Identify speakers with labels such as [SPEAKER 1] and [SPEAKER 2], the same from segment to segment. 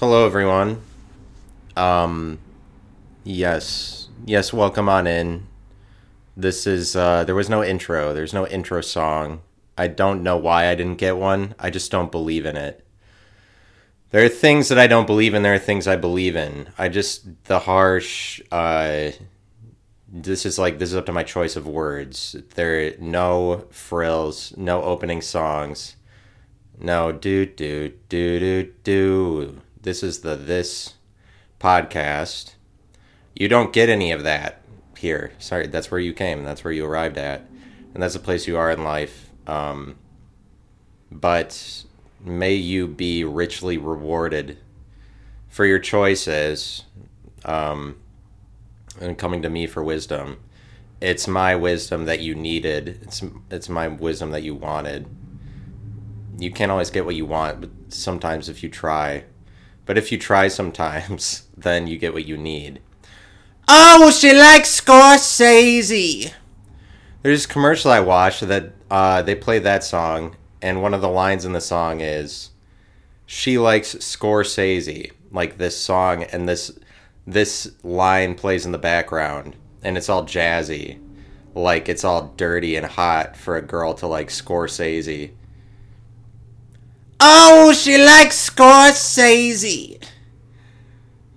[SPEAKER 1] Hello, everyone. Um, yes, yes, welcome on in. This is, uh, there was no intro. There's no intro song. I don't know why I didn't get one. I just don't believe in it. There are things that I don't believe in. There are things I believe in. I just, the harsh, uh, this is like, this is up to my choice of words. There are no frills, no opening songs. No, do, do, do, do, do. This is the This podcast. You don't get any of that here. Sorry, that's where you came. That's where you arrived at. And that's the place you are in life. Um, but may you be richly rewarded for your choices um, and coming to me for wisdom. It's my wisdom that you needed. It's it's my wisdom that you wanted. You can't always get what you want, but sometimes if you try, but if you try sometimes, then you get what you need. Oh, she likes Scorsese. There's a commercial I watched that uh, they play that song, and one of the lines in the song is, "She likes Scorsese." Like this song, and this this line plays in the background, and it's all jazzy, like it's all dirty and hot for a girl to like Scorsese. Oh, she likes Scorsese.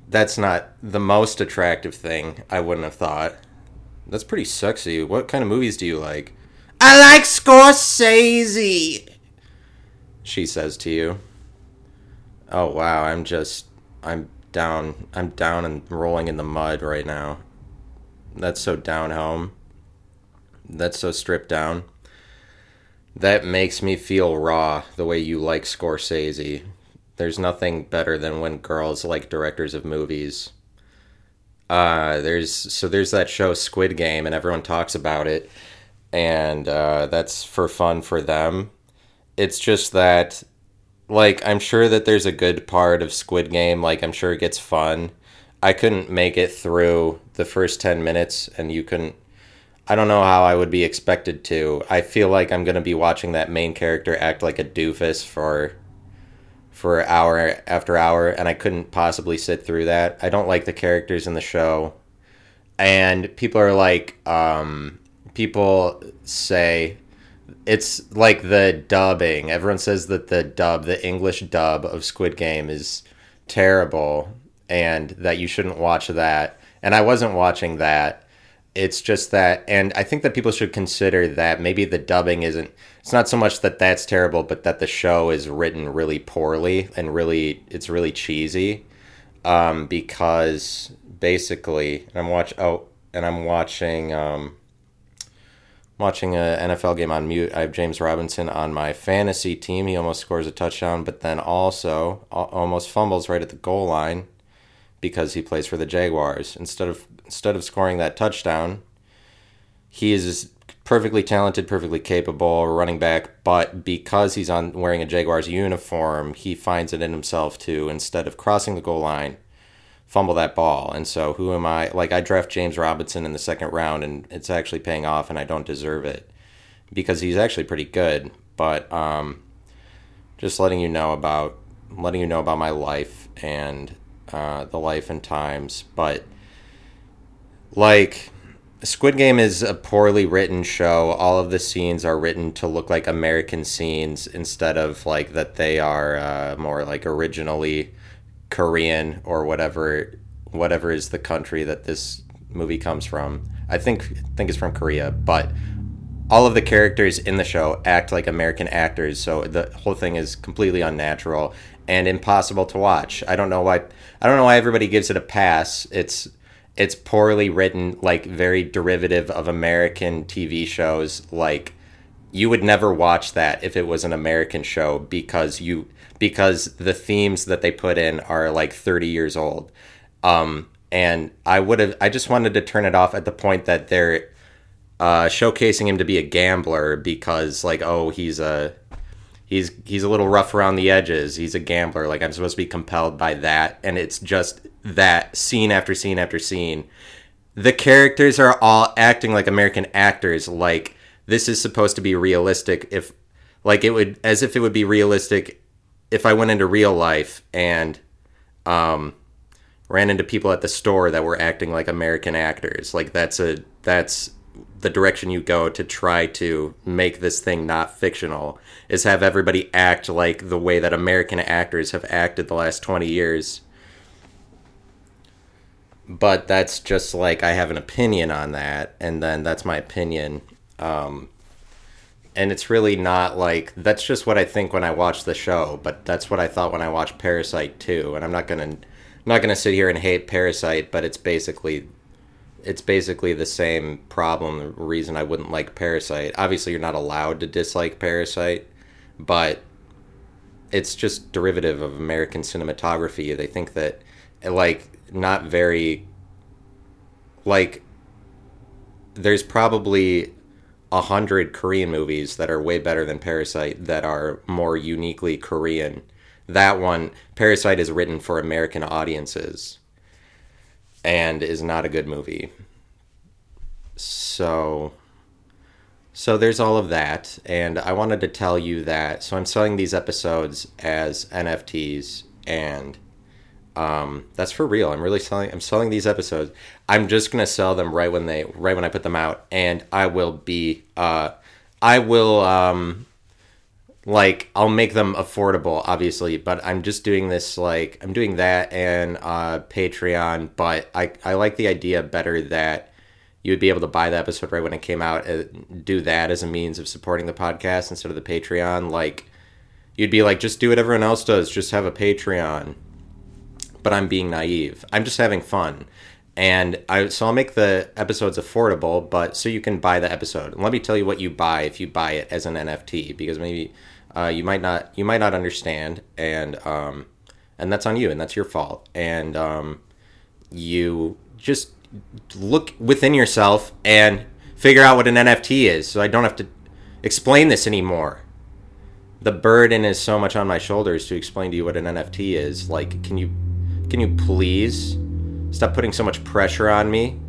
[SPEAKER 1] That's not the most attractive thing, I wouldn't have thought. That's pretty sexy. What kind of movies do you like? I like Scorsese. She says to you. Oh wow, I'm just I'm down I'm down and rolling in the mud right now. That's so down home. That's so stripped down. That makes me feel raw the way you like Scorsese. There's nothing better than when girls like directors of movies. Uh, there's so there's that show Squid Game, and everyone talks about it, and uh, that's for fun for them. It's just that, like, I'm sure that there's a good part of Squid Game. Like, I'm sure it gets fun. I couldn't make it through the first ten minutes, and you couldn't I don't know how I would be expected to. I feel like I'm going to be watching that main character act like a doofus for for hour after hour and I couldn't possibly sit through that. I don't like the characters in the show. And people are like um people say it's like the dubbing. Everyone says that the dub, the English dub of Squid Game is terrible and that you shouldn't watch that. And I wasn't watching that it's just that and i think that people should consider that maybe the dubbing isn't it's not so much that that's terrible but that the show is written really poorly and really it's really cheesy um, because basically i'm watch oh and i'm watching um, watching a nfl game on mute i have james robinson on my fantasy team he almost scores a touchdown but then also almost fumbles right at the goal line because he plays for the Jaguars. Instead of instead of scoring that touchdown, he is perfectly talented, perfectly capable running back, but because he's on wearing a Jaguars uniform, he finds it in himself to instead of crossing the goal line, fumble that ball. And so who am I? Like I draft James Robinson in the second round and it's actually paying off and I don't deserve it because he's actually pretty good, but um just letting you know about letting you know about my life and uh, the life and times, but like Squid Game is a poorly written show. All of the scenes are written to look like American scenes instead of like that they are uh, more like originally Korean or whatever whatever is the country that this movie comes from. I think think it's from Korea, but all of the characters in the show act like American actors, so the whole thing is completely unnatural and impossible to watch. I don't know why I don't know why everybody gives it a pass. It's it's poorly written, like very derivative of American TV shows. Like you would never watch that if it was an American show because you because the themes that they put in are like 30 years old. Um, and I would have I just wanted to turn it off at the point that they're uh, showcasing him to be a gambler because like oh he's a he's he's a little rough around the edges. He's a gambler. Like I'm supposed to be compelled by that, and it's just that scene after scene after scene. The characters are all acting like American actors. Like this is supposed to be realistic. If like it would, as if it would be realistic if I went into real life and Um, ran into people at the store that were acting like American actors. Like that's a that's the direction you go to try to make this thing not fictional is have everybody act like the way that American actors have acted the last 20 years. But that's just like I have an opinion on that, and then that's my opinion. Um, and it's really not like that's just what I think when I watch the show, but that's what I thought when I watched Parasite too. And I'm not gonna I'm not gonna sit here and hate Parasite, but it's basically it's basically the same problem. The reason I wouldn't like Parasite. Obviously, you're not allowed to dislike Parasite, but it's just derivative of American cinematography. They think that like not very like there's probably a hundred Korean movies that are way better than Parasite that are more uniquely Korean. That one, Parasite, is written for American audiences and is not a good movie. So, so there's all of that, and I wanted to tell you that. So I'm selling these episodes as NFTs, and um, that's for real. I'm really selling. I'm selling these episodes. I'm just gonna sell them right when they right when I put them out, and I will be. Uh, I will um, like I'll make them affordable, obviously, but I'm just doing this like I'm doing that and uh, Patreon. But I I like the idea better that you would be able to buy the episode right when it came out, and do that as a means of supporting the podcast instead of the Patreon. Like you'd be like, just do what everyone else does, just have a Patreon but I'm being naive. I'm just having fun. And I so I'll make the episodes affordable, but so you can buy the episode. And let me tell you what you buy if you buy it as an NFT, because maybe uh, you might not you might not understand, and um, and that's on you, and that's your fault. And um, you just look within yourself and figure out what an NFT is, so I don't have to explain this anymore. The burden is so much on my shoulders to explain to you what an NFT is. Like, can you can you please stop putting so much pressure on me?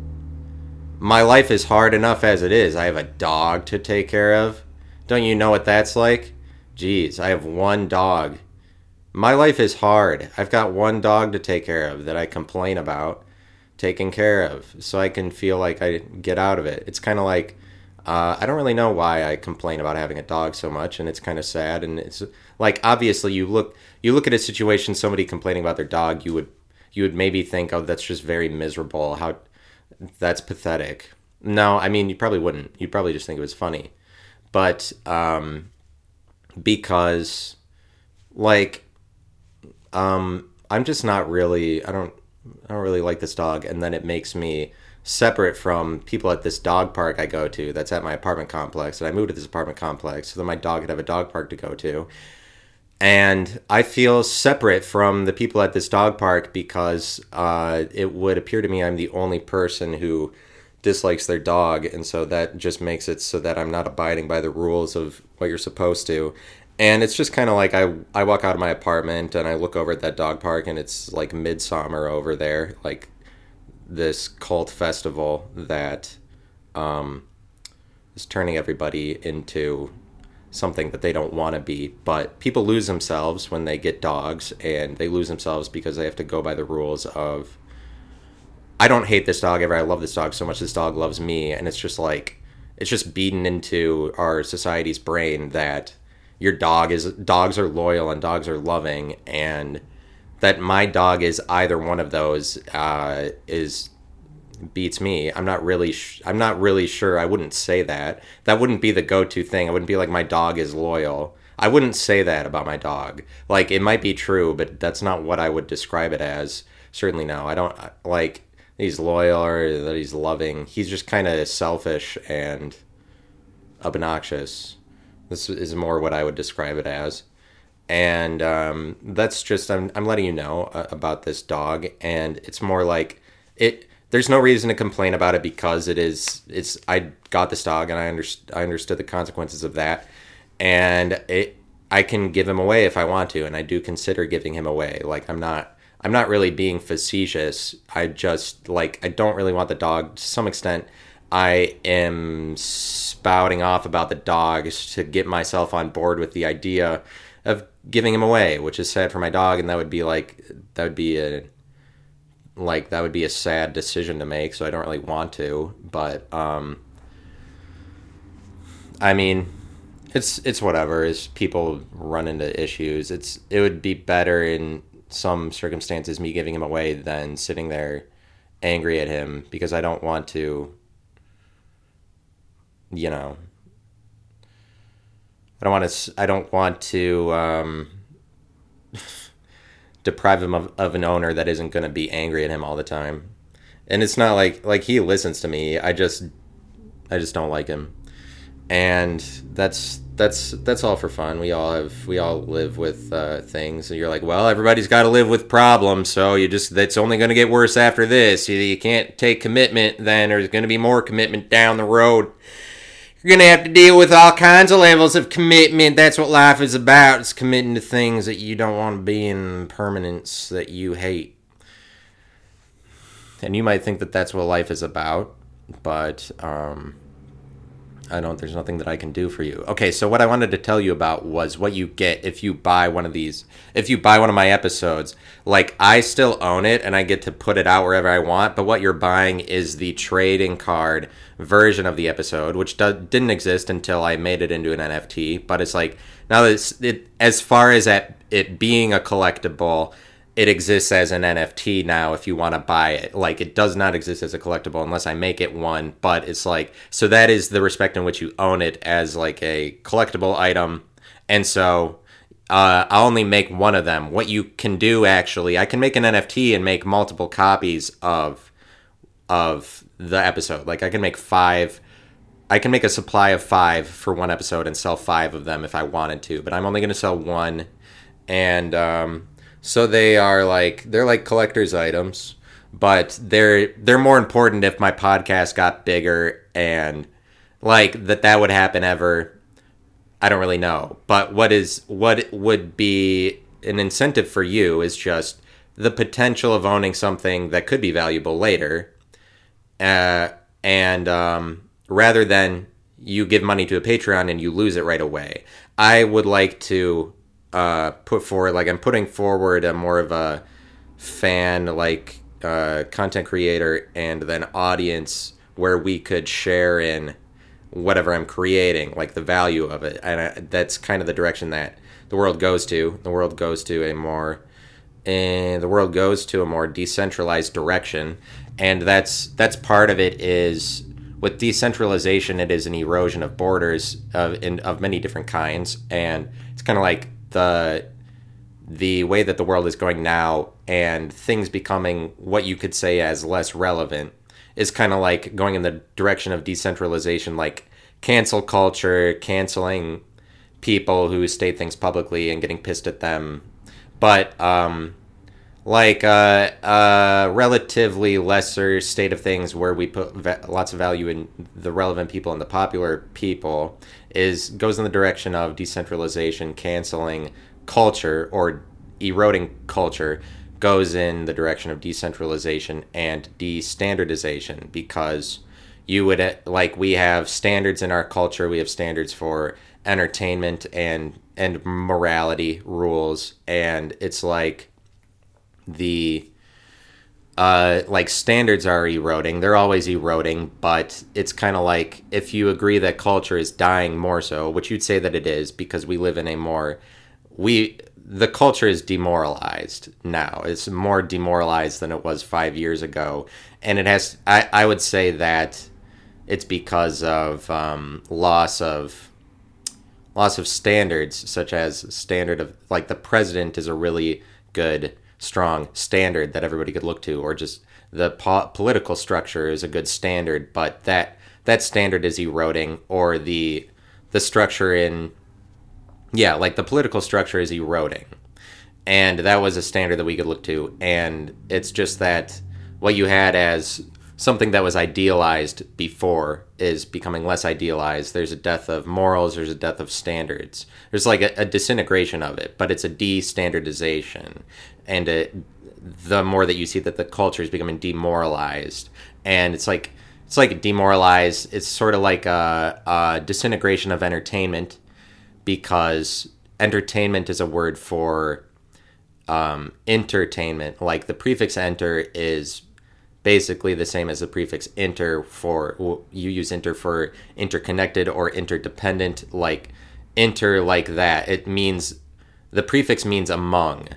[SPEAKER 1] My life is hard enough as it is. I have a dog to take care of. Don't you know what that's like? Jeez, I have one dog. My life is hard. I've got one dog to take care of that I complain about taking care of so I can feel like I get out of it. It's kind of like uh, I don't really know why I complain about having a dog so much, and it's kind of sad. And it's like obviously you look you look at a situation somebody complaining about their dog, you would you would maybe think, oh, that's just very miserable. How that's pathetic. No, I mean you probably wouldn't. You'd probably just think it was funny, but um, because like um, I'm just not really. I don't. I don't really like this dog, and then it makes me separate from people at this dog park I go to that's at my apartment complex. And I moved to this apartment complex so that my dog could have a dog park to go to. And I feel separate from the people at this dog park because uh, it would appear to me I'm the only person who dislikes their dog. And so that just makes it so that I'm not abiding by the rules of what you're supposed to. And it's just kind of like I, I walk out of my apartment and I look over at that dog park and it's like Midsommar over there. Like this cult festival that um, is turning everybody into something that they don't want to be. But people lose themselves when they get dogs, and they lose themselves because they have to go by the rules of. I don't hate this dog ever. I love this dog so much. This dog loves me, and it's just like it's just beaten into our society's brain that your dog is dogs are loyal and dogs are loving and that my dog is either one of those uh, is beats me. I'm not really sh- I'm not really sure. I wouldn't say that. That wouldn't be the go-to thing. I wouldn't be like my dog is loyal. I wouldn't say that about my dog. Like it might be true, but that's not what I would describe it as. Certainly no. I don't like he's loyal or that he's loving. He's just kind of selfish and obnoxious. This is more what I would describe it as and um, that's just I'm, I'm letting you know uh, about this dog and it's more like it there's no reason to complain about it because it is it's I got this dog and I underst- I understood the consequences of that and it I can give him away if I want to and I do consider giving him away like I'm not I'm not really being facetious I just like I don't really want the dog to some extent I am spouting off about the dogs to get myself on board with the idea of giving him away, which is sad for my dog, and that would be like that would be a like that would be a sad decision to make. So I don't really want to, but um, I mean, it's it's whatever. Is people run into issues, it's it would be better in some circumstances me giving him away than sitting there angry at him because I don't want to, you know, I don't want to. I don't want to um, deprive him of, of an owner that isn't going to be angry at him all the time. And it's not like like he listens to me. I just I just don't like him, and that's that's that's all for fun. We all have we all live with uh, things, and you're like, well, everybody's got to live with problems. So you just that's only going to get worse after this. You, you can't take commitment. Then there's going to be more commitment down the road you're going to have to deal with all kinds of levels of commitment. That's what life is about. It's committing to things that you don't want to be in, permanence that you hate. And you might think that that's what life is about, but um, I don't. There's nothing that I can do for you. Okay, so what I wanted to tell you about was what you get if you buy one of these. If you buy one of my episodes, like I still own it and I get to put it out wherever I want. But what you're buying is the trading card version of the episode, which do- didn't exist until I made it into an NFT. But it's like now it's it as far as at it being a collectible it exists as an NFT now if you want to buy it. Like it does not exist as a collectible unless I make it one, but it's like so that is the respect in which you own it as like a collectible item. And so uh, I'll only make one of them. What you can do actually, I can make an NFT and make multiple copies of of the episode. Like I can make 5 I can make a supply of 5 for one episode and sell 5 of them if I wanted to, but I'm only going to sell one and um so they are like they're like collector's items, but they're they're more important if my podcast got bigger and like that that would happen ever. I don't really know. But what is what would be an incentive for you is just the potential of owning something that could be valuable later. Uh, and um, rather than you give money to a Patreon and you lose it right away. I would like to uh, put forward like I'm putting forward a more of a fan like uh, content creator and then audience where we could share in whatever I'm creating, like the value of it, and I, that's kind of the direction that the world goes to. The world goes to a more and the world goes to a more decentralized direction, and that's that's part of it is with decentralization it is an erosion of borders of in, of many different kinds. And it's kind of like the the way that the world is going now and things becoming what you could say as less relevant is kind of like going in the direction of decentralization like cancel culture canceling people who state things publicly and getting pissed at them. But um like a uh, uh, relatively lesser state of things where we put lots of value in the relevant people and the popular people is goes in the direction of decentralization canceling culture or eroding culture goes in the direction of decentralization and destandardization because you would eh, like we have standards in our culture we have standards for entertainment and and morality rules and it's like the uh, like standards are eroding. They're always eroding, but it's kind of like if you agree that culture is dying more so, which you'd say that it is because we live in a more we the culture is demoralized now. It's more demoralized than it was five years ago, and it has. I I would say that it's because of um, loss of loss of standards, such as standard of like the president is a really good strong standard that everybody could look to, or just the po- political structure is a good standard, but that that standard is eroding, or the the structure in yeah, like the political structure is eroding, and that was a standard that we could look to, and it's just that what you had as something that was idealized before is becoming less idealized. There's a death of morals, there's a death of standards. There's like a, a disintegration of it, but it's a destandardization and it, the more that you see that the culture is becoming demoralized, and it's like it's like demoralized. It's sort of like a, a disintegration of entertainment because entertainment is a word for um, entertainment. Like the prefix enter is basically the same as the prefix inter for you use inter for interconnected or interdependent. Like inter, like that. It means the prefix means among.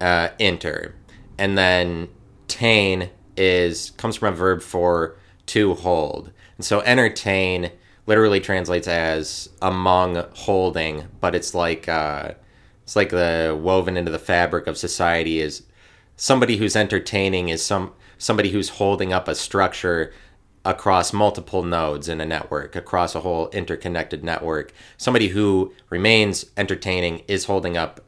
[SPEAKER 1] Uh, inter, and then tain is comes from a verb for to hold. And so entertain literally translates as among holding, but it's like uh, it's like the woven into the fabric of society is somebody who's entertaining is some somebody who's holding up a structure across multiple nodes in a network, across a whole interconnected network. Somebody who remains entertaining is holding up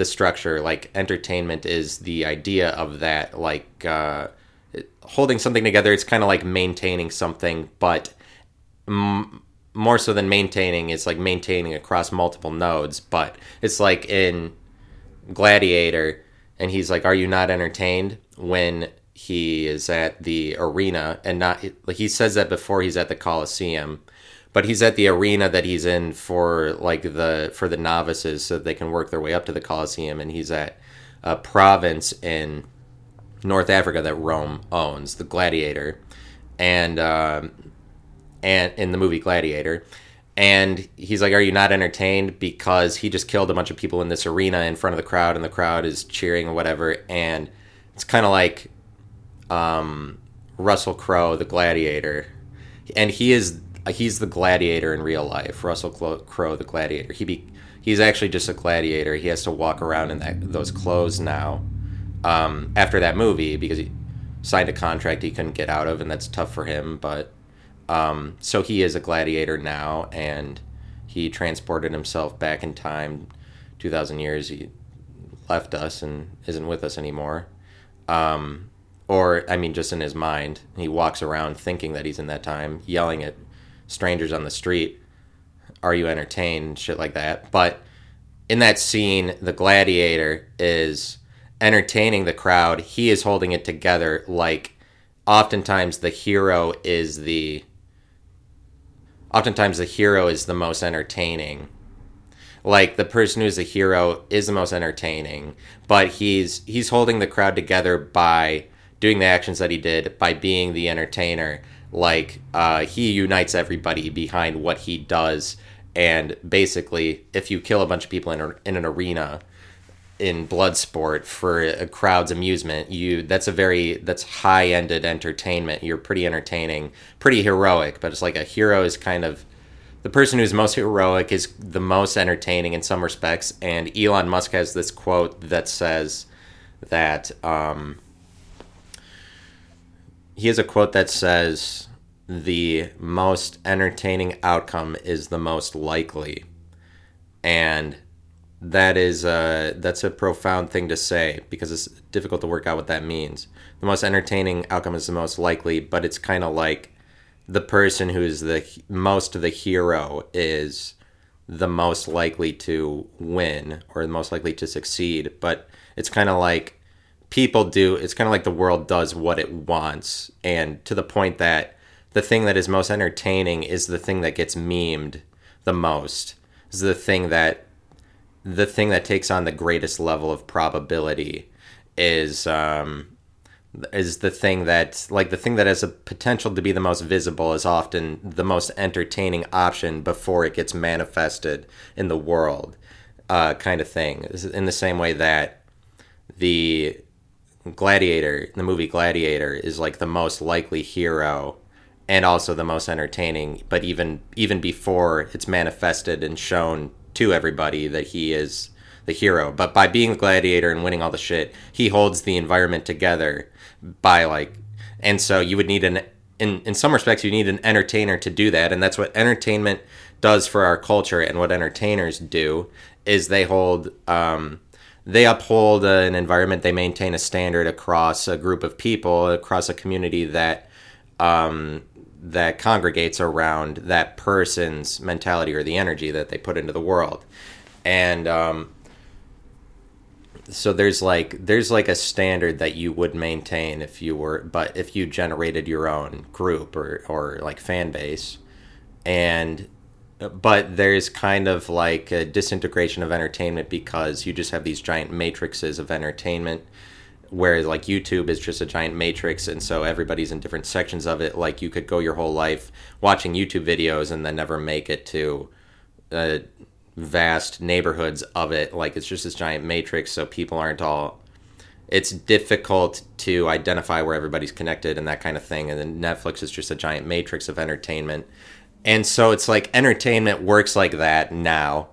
[SPEAKER 1] the structure. Like entertainment is the idea of that. Like uh, holding something together, it's kind of like maintaining something, but m- more so than maintaining, it's like maintaining across multiple nodes. But it's like in Gladiator, and he's like, "Are you not entertained?" When he is at the arena, and not like he says that before he's at the Coliseum, but he's at the arena that he's in for like the for the novices so they can work their way up to the Coliseum, and he's at a province in North Africa that Rome owns, the Gladiator, and um, and in the movie Gladiator, and he's like, "Are you not entertained?" Because he just killed a bunch of people in this arena in front of the crowd, and the crowd is cheering or whatever, and it's kind of like um, Russell Crowe, the Gladiator, and he is he's the Gladiator in real life. Russell Crowe, the Gladiator. He be he's actually just a gladiator. He has to walk around in that those clothes now um, after that movie because he signed a contract he couldn't get out of, and that's tough for him. But um, so he is a gladiator now, and he transported himself back in time, two thousand years. He left us and isn't with us anymore. Um, or I mean, just in his mind, he walks around thinking that he's in that time, yelling at strangers on the street, "Are you entertained?" Shit like that. But in that scene, the gladiator is entertaining the crowd, he is holding it together like oftentimes the hero is the oftentimes the hero is the most entertaining like the person who's the hero is the most entertaining but he's he's holding the crowd together by doing the actions that he did by being the entertainer like uh, he unites everybody behind what he does and basically if you kill a bunch of people in, a, in an arena in blood sport for a crowd's amusement. You that's a very that's high ended entertainment. You're pretty entertaining, pretty heroic, but it's like a hero is kind of the person who's most heroic is the most entertaining in some respects. And Elon Musk has this quote that says that um, he has a quote that says the most entertaining outcome is the most likely. And that is uh, that's a profound thing to say because it's difficult to work out what that means. The most entertaining outcome is the most likely, but it's kind of like the person who's the most of the hero is the most likely to win or the most likely to succeed. But it's kind of like people do. It's kind of like the world does what it wants, and to the point that the thing that is most entertaining is the thing that gets memed the most. Is the thing that the thing that takes on the greatest level of probability is um, is the thing that like the thing that has a potential to be the most visible is often the most entertaining option before it gets manifested in the world uh, kind of thing in the same way that the gladiator the movie gladiator is like the most likely hero and also the most entertaining but even even before it's manifested and shown to everybody that he is the hero. But by being the gladiator and winning all the shit, he holds the environment together by like and so you would need an in in some respects you need an entertainer to do that and that's what entertainment does for our culture and what entertainers do is they hold um, they uphold an environment they maintain a standard across a group of people across a community that um, that congregates around that person's mentality or the energy that they put into the world. And um, so there's like there's like a standard that you would maintain if you were but if you generated your own group or or like fan base. And but there's kind of like a disintegration of entertainment because you just have these giant matrices of entertainment where like YouTube is just a giant matrix and so everybody's in different sections of it. Like you could go your whole life watching YouTube videos and then never make it to uh, vast neighborhoods of it. Like it's just this giant matrix so people aren't all it's difficult to identify where everybody's connected and that kind of thing and then Netflix is just a giant matrix of entertainment and so it's like entertainment works like that now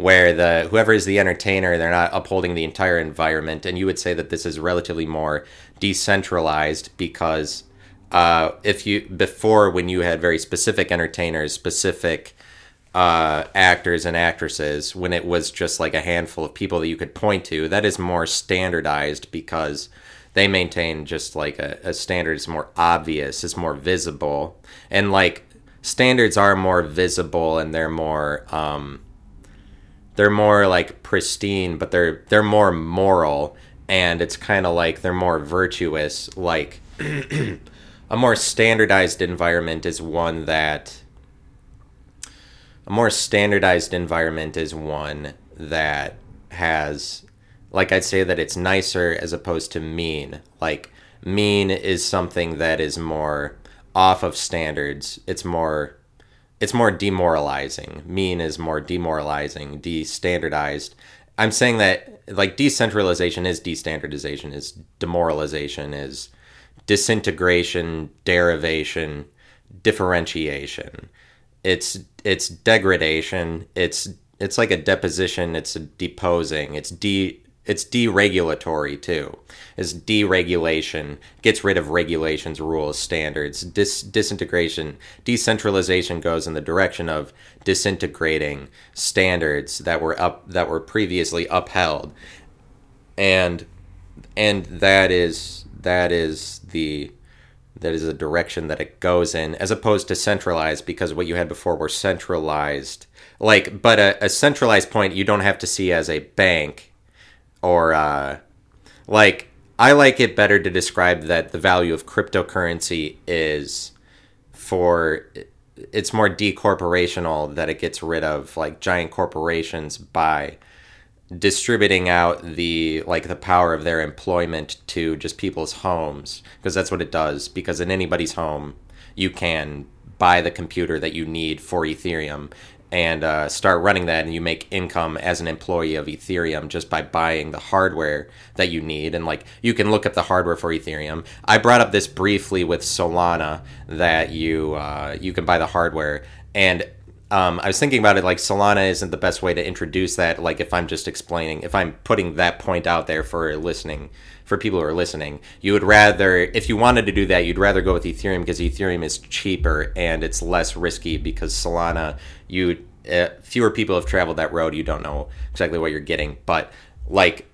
[SPEAKER 1] where the whoever is the entertainer they're not upholding the entire environment. And you would say that this is relatively more decentralized because uh, if you before when you had very specific entertainers specific uh, actors and actresses when it was just like a handful of people that you could point to that is more standardized because they maintain just like a, a standard is more obvious is more visible. And like standards are more visible and they're more um, they're more like pristine, but they're they're more moral, and it's kind of like they're more virtuous. Like a more standardized environment is one that a more standardized environment is one that has like I'd say that it's nicer as opposed to mean. Like mean is something that is more off of standards. It's more it's more demoralizing. Mean is more demoralizing, de-standardized. I'm saying that like decentralization is destandardization, is demoralization, is disintegration, derivation, differentiation. It's it's degradation. It's it's like a deposition. It's a deposing. It's de it's deregulatory too. It's deregulation, gets rid of regulations, rules, standards. Dis- disintegration, decentralization goes in the direction of disintegrating standards that were up that were previously upheld, and and that is that is the that is the direction that it goes in, as opposed to centralized, because what you had before were centralized. Like, but a, a centralized point you don't have to see as a bank or uh, like I like it better to describe that the value of cryptocurrency is for it's more decorporational that it gets rid of like giant corporations by distributing out the like the power of their employment to just people's homes because that's what it does because in anybody's home you can buy the computer that you need for ethereum and uh, start running that and you make income as an employee of ethereum just by buying the hardware that you need. And like you can look up the hardware for ethereum. I brought up this briefly with solana that you uh, you can buy the hardware. And um, I was thinking about it like Solana isn't the best way to introduce that. Like if I'm just explaining, if I'm putting that point out there for listening, for people who are listening, you would rather, if you wanted to do that, you'd rather go with Ethereum because Ethereum is cheaper and it's less risky because Solana, you uh, fewer people have traveled that road. You don't know exactly what you're getting, but like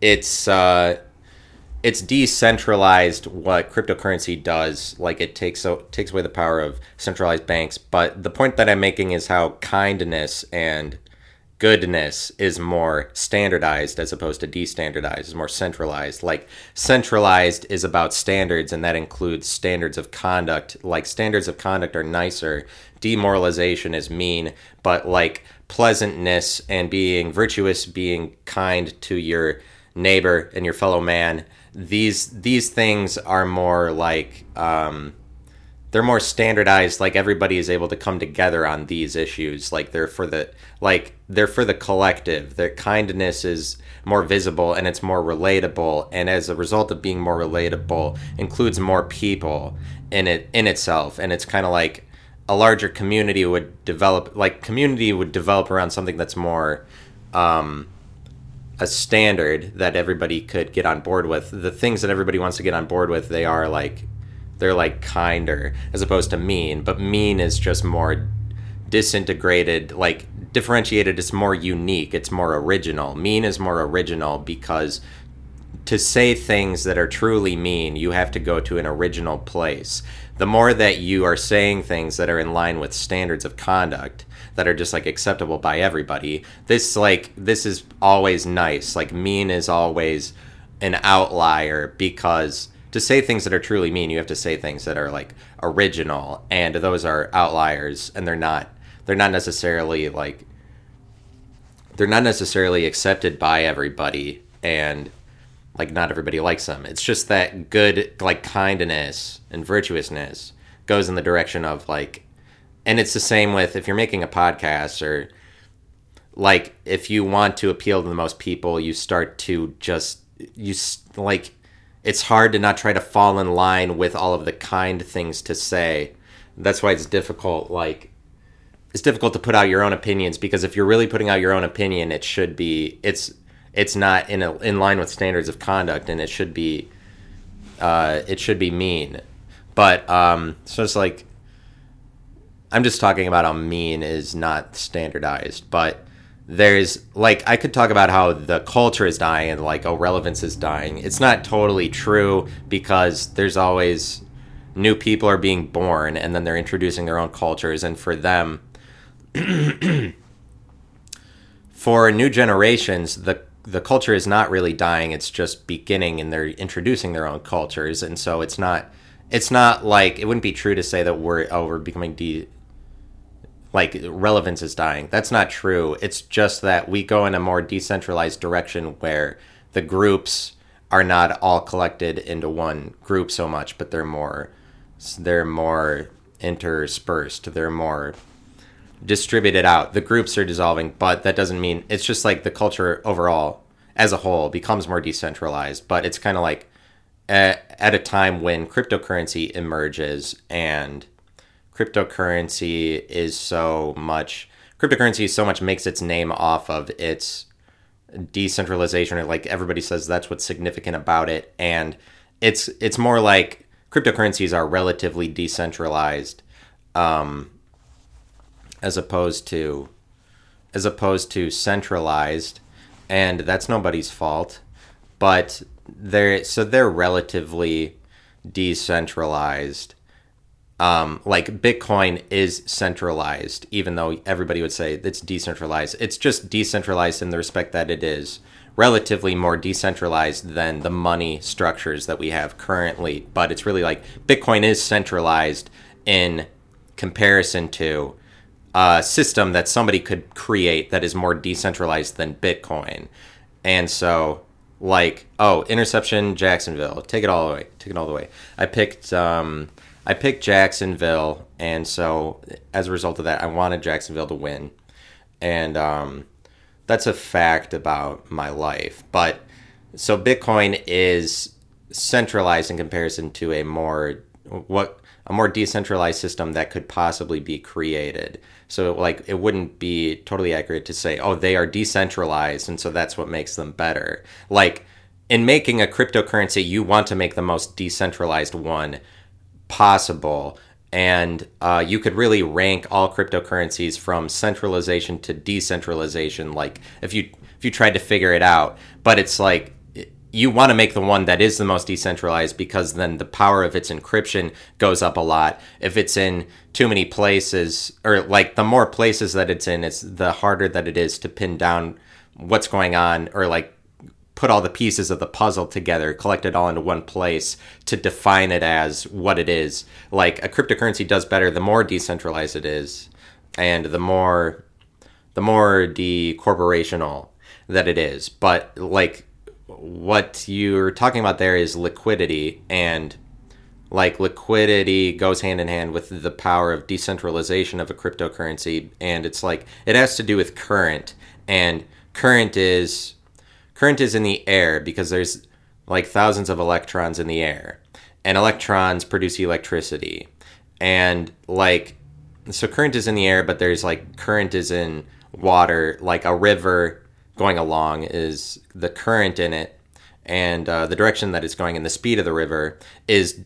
[SPEAKER 1] it's. Uh, it's decentralized what cryptocurrency does like it takes so takes away the power of centralized banks but the point that i'm making is how kindness and goodness is more standardized as opposed to destandardized is more centralized. Like centralized is about standards and that includes standards of conduct. Like standards of conduct are nicer. Demoralization is mean but like pleasantness and being virtuous being kind to your neighbor and your fellow man these these things are more like um, they're more standardized like everybody is able to come together on these issues like they're for the like they're for the collective their kindness is more visible and it's more relatable and as a result of being more relatable includes more people in it in itself and it's kind of like a larger community would develop like community would develop around something that's more um, a standard that everybody could get on board with. The things that everybody wants to get on board with, they are like they're like kinder as opposed to mean, but mean is just more disintegrated, like differentiated it's more unique, it's more original. Mean is more original because to say things that are truly mean, you have to go to an original place. The more that you are saying things that are in line with standards of conduct, that are just like acceptable by everybody. This like this is always nice. Like mean is always an outlier because to say things that are truly mean, you have to say things that are like original, and those are outliers, and they're not they're not necessarily like they're not necessarily accepted by everybody and like not everybody likes them. It's just that good like kindness and virtuousness goes in the direction of like and it's the same with if you're making a podcast or like if you want to appeal to the most people, you start to just you like it's hard to not try to fall in line with all of the kind things to say. That's why it's difficult like it's difficult to put out your own opinions because if you're really putting out your own opinion, it should be it's it's not in a, in line with standards of conduct, and it should be uh, it should be mean. But um, so it's like I'm just talking about how mean is not standardized, but there's like I could talk about how the culture is dying and like oh relevance is dying. It's not totally true because there's always new people are being born and then they're introducing their own cultures. And for them for new generations the the culture is not really dying. It's just beginning and they're introducing their own cultures. And so it's not it's not like it wouldn't be true to say that we're oh we're becoming de like relevance is dying that's not true it's just that we go in a more decentralized direction where the groups are not all collected into one group so much but they're more they're more interspersed they're more distributed out. The groups are dissolving, but that doesn't mean it's just like the culture overall as a whole becomes more decentralized. But it's kind of like at, at a time when cryptocurrency emerges and cryptocurrency is so much cryptocurrency so much makes its name off of its decentralization or like everybody says that's what's significant about it. And it's it's more like cryptocurrencies are relatively decentralized um, as opposed to as opposed to centralized. And that's nobody's fault. But they're so they're relatively decentralized um, like bitcoin is centralized even though everybody would say it's decentralized it's just decentralized in the respect that it is relatively more decentralized than the money structures that we have currently but it's really like bitcoin is centralized in comparison to a system that somebody could create that is more decentralized than Bitcoin. And so, like, oh, interception, Jacksonville, take it all the way, take it all the way. I picked, um, I picked Jacksonville, and so as a result of that, I wanted Jacksonville to win, and um, that's a fact about my life. But so Bitcoin is centralized in comparison to a more what a more decentralized system that could possibly be created. So like it wouldn't be totally accurate to say, oh, they are decentralized and so that's what makes them better. Like in making a cryptocurrency, you want to make the most decentralized one possible. And uh, you could really rank all cryptocurrencies from centralization to decentralization. Like if you if you tried to figure it out, but it's like you want to make the one that is the most decentralized because then the power of its encryption goes up a lot. If it's in too many places, or like the more places that it's in, it's the harder that it is to pin down what's going on or like put all the pieces of the puzzle together, collect it all into one place to define it as what it is. Like a cryptocurrency does better the more decentralized it is, and the more the more decorporational that it is. But like what you're talking about there is liquidity and like liquidity goes hand in hand with the power of decentralization of a cryptocurrency and it's like it has to do with current and current is current is in the air because there's like thousands of electrons in the air and electrons produce electricity. And like so current is in the air but there's like current is in water like a river going along is the current in it and uh, the direction that it's going and the speed of the river is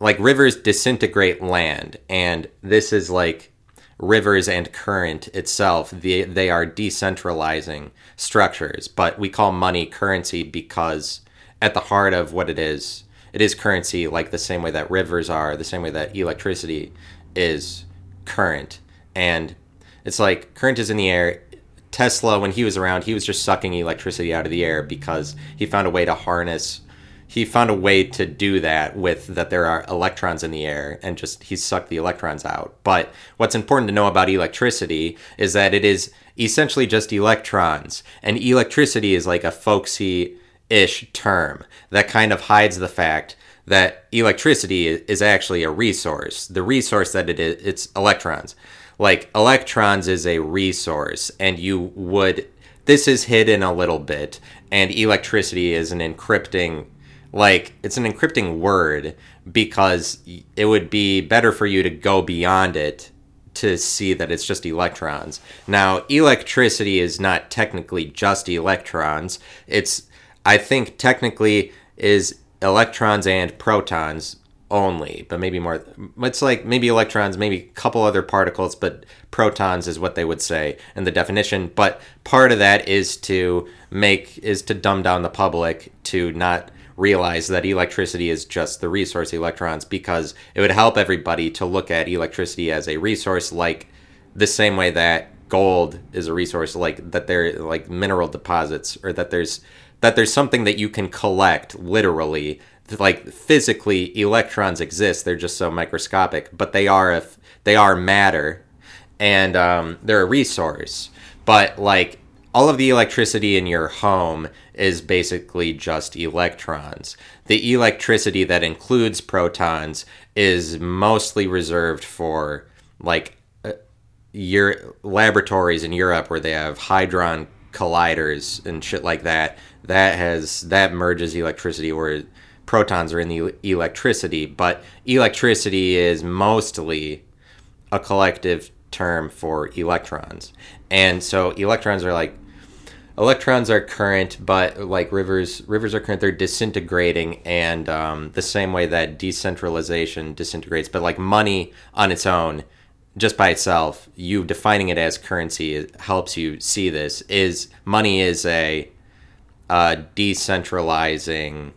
[SPEAKER 1] like rivers disintegrate land and this is like rivers and current itself they, they are decentralizing structures. But we call money currency because at the heart of what it is it is currency like the same way that rivers are the same way that electricity is current. And it's like current is in the air. Tesla, when he was around, he was just sucking electricity out of the air because he found a way to harness he found a way to do that with that there are electrons in the air and just he sucked the electrons out. But what's important to know about electricity is that it is essentially just electrons, and electricity is like a folksy ish term that kind of hides the fact that electricity is actually a resource. The resource that it is, it's electrons. Like electrons is a resource, and you would. This is hidden a little bit, and electricity is an encrypting like it's an encrypting word because it would be better for you to go beyond it to see that it's just electrons. Now, electricity is not technically just electrons. It's I think technically is electrons and protons only, but maybe more. It's like maybe electrons, maybe a couple other particles, but protons is what they would say in the definition. But part of that is to make is to dumb down the public to not realize that electricity is just the resource electrons because it would help everybody to look at electricity as a resource like the same way that gold is a resource like that there like mineral deposits or that there's that there's something that you can collect literally. Like physically electrons exist they're just so microscopic but they are if they are matter and um, they're a resource. But like all of the electricity in your home is basically just electrons. The electricity that includes protons is mostly reserved for like uh, your laboratories in Europe where they have hadron colliders and shit like that. That has that merges electricity where protons are in the electricity, but electricity is mostly a collective term for electrons. And so electrons are like electrons are current, but like rivers, rivers are current. They're disintegrating, and um, the same way that decentralization disintegrates. But like money on its own, just by itself, you defining it as currency helps you see this. Is money is a uh, decentralizing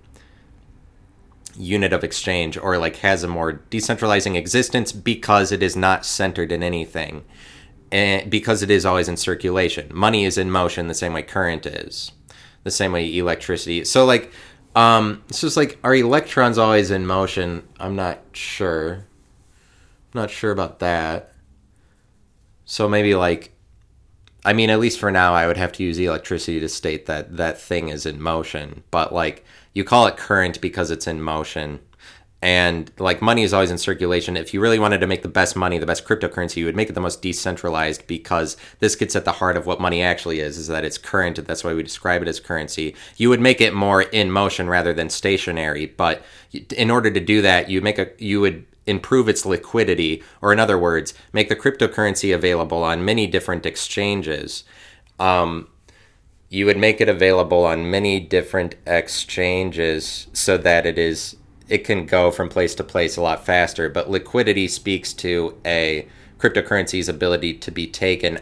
[SPEAKER 1] unit of exchange or like has a more decentralizing existence because it is not centered in anything and because it is always in circulation. Money is in motion the same way current is, the same way electricity. So like, um, it's just like are electrons always in motion? I'm not sure. I'm not sure about that. So maybe like, I mean, at least for now, I would have to use electricity to state that that thing is in motion. But like, you call it current because it's in motion and like money is always in circulation. If you really wanted to make the best money the best cryptocurrency you would make it the most decentralized because this gets at the heart of what money actually is is that it's current. That's why we describe it as currency. You would make it more in motion rather than stationary. But in order to do that you make a you would improve its liquidity or in other words make the cryptocurrency available on many different exchanges. Um, you would make it available on many different exchanges so that it is it can go from place to place a lot faster. But liquidity speaks to a cryptocurrency's ability to be taken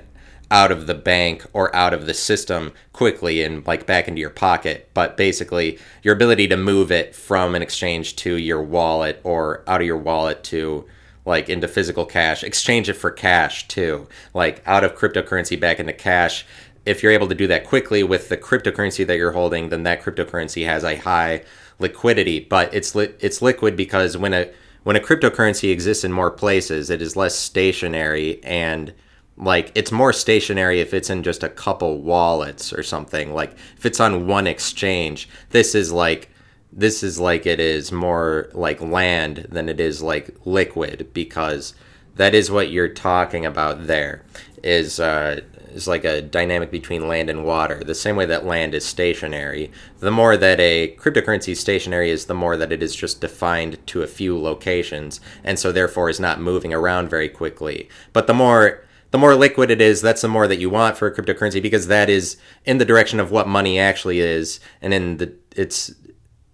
[SPEAKER 1] out of the bank or out of the system quickly and like back into your pocket. But basically, your ability to move it from an exchange to your wallet or out of your wallet to like into physical cash, exchange it for cash too, like out of cryptocurrency back into cash. If you're able to do that quickly with the cryptocurrency that you're holding, then that cryptocurrency has a high liquidity, but it's li- it's liquid because when a when a cryptocurrency exists in more places, it is less stationary and like it's more stationary if it's in just a couple wallets or something. Like if it's on one exchange, this is like this is like it is more like land than it is like liquid because that is what you're talking about there is uh, is like a dynamic between land and water. The same way that land is stationary, the more that a cryptocurrency is stationary is the more that it is just defined to a few locations, and so therefore is not moving around very quickly. But the more the more liquid it is, that's the more that you want for a cryptocurrency because that is in the direction of what money actually is, and in the it's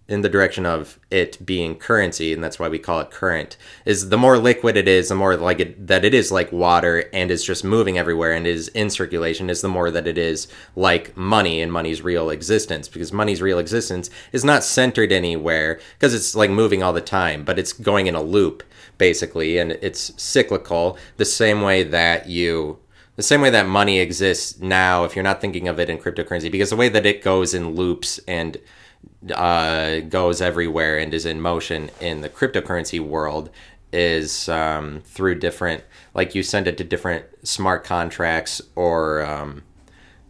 [SPEAKER 1] in the direction of it being currency, and that's why we call it current. Is the more liquid it is, the more like it, that it is like water and is just moving everywhere and is in circulation. Is the more that it is like money and money's real existence, because money's real existence is not centered anywhere because it's like moving all the time, but it's going in a loop basically, and it's cyclical. The same way that you the same way that money exists now if you're not thinking of it in cryptocurrency because the way that it goes in loops and uh, goes everywhere and is in motion in the cryptocurrency world is um, through different like you send it to different smart contracts or um,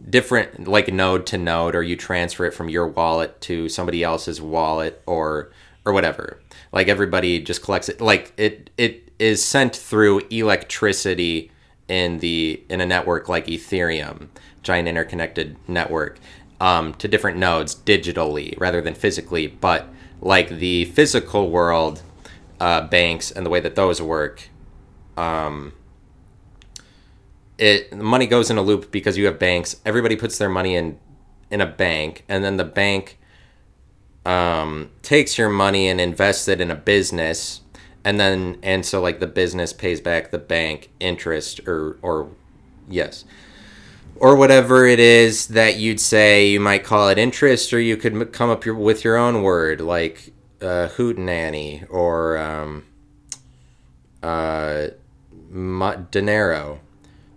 [SPEAKER 1] different like node to node or you transfer it from your wallet to somebody else's wallet or or whatever. Like everybody just collects it. Like it it is sent through electricity in the in a network like ethereum giant interconnected network um, to different nodes digitally rather than physically but like the physical world uh, banks and the way that those work um, it money goes in a loop because you have banks. Everybody puts their money in in a bank, and then the bank um, takes your money and invests it in a business, and then and so like the business pays back the bank interest or or yes or whatever it is that you'd say you might call it interest or you could come up your, with your own word like uh, hootenanny or um, uh, dinero.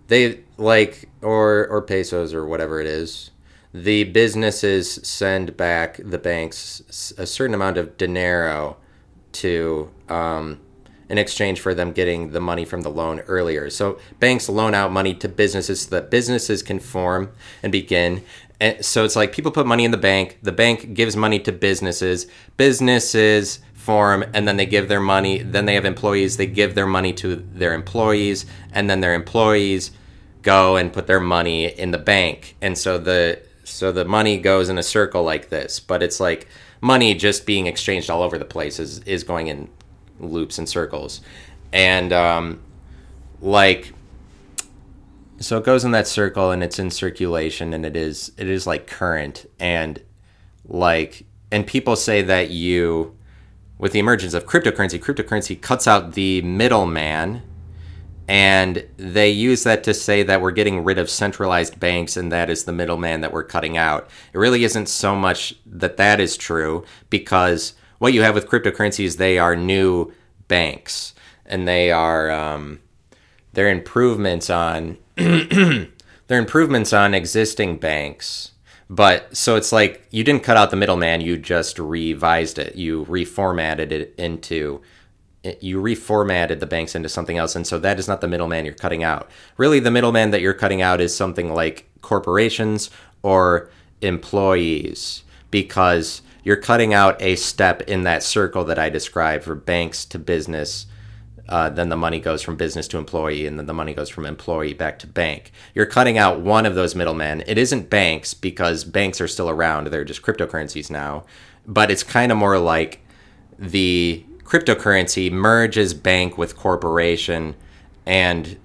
[SPEAKER 1] They like or or pesos or whatever it is. The businesses send back the banks a certain amount of dinero to um, in exchange for them getting the money from the loan earlier. So banks loan out money to businesses so that businesses can form and begin. And so it's like people put money in the bank, the bank gives money to businesses, businesses form, and then they give their money. Then they have employees, they give their money to their employees, and then their employees go and put their money in the bank. And so the so the money goes in a circle like this, but it's like money just being exchanged all over the place is, is going in loops and circles. And um, like so it goes in that circle and it's in circulation and it is it is like current and like and people say that you with the emergence of cryptocurrency cryptocurrency cuts out the middleman and they use that to say that we're getting rid of centralized banks and that is the middleman that we're cutting out. It really isn't so much that that is true because what you have with cryptocurrencies, they are new banks and they are um, they're improvements on they're improvements on existing banks. But so it's like you didn't cut out the middleman, you just revised it, you reformatted it into you reformatted the banks into something else and so that is not the middleman you're cutting out really the middleman that you're cutting out is something like corporations or employees because you're cutting out a step in that circle that i described for banks to business uh, then the money goes from business to employee and then the money goes from employee back to bank. You're cutting out one of those middlemen. It isn't banks because banks are still around. They're just cryptocurrencies now. But it's kind of more like the cryptocurrency merges bank with corporation and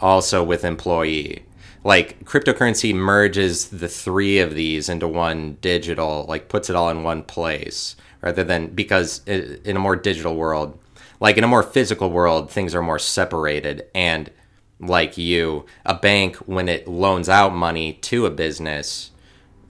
[SPEAKER 1] also with employee. Like cryptocurrency merges the three of these into one digital, like puts it all in one place rather than because in a more digital world, like in a more physical world, things are more separated. And like you, a bank when it loans out money to a business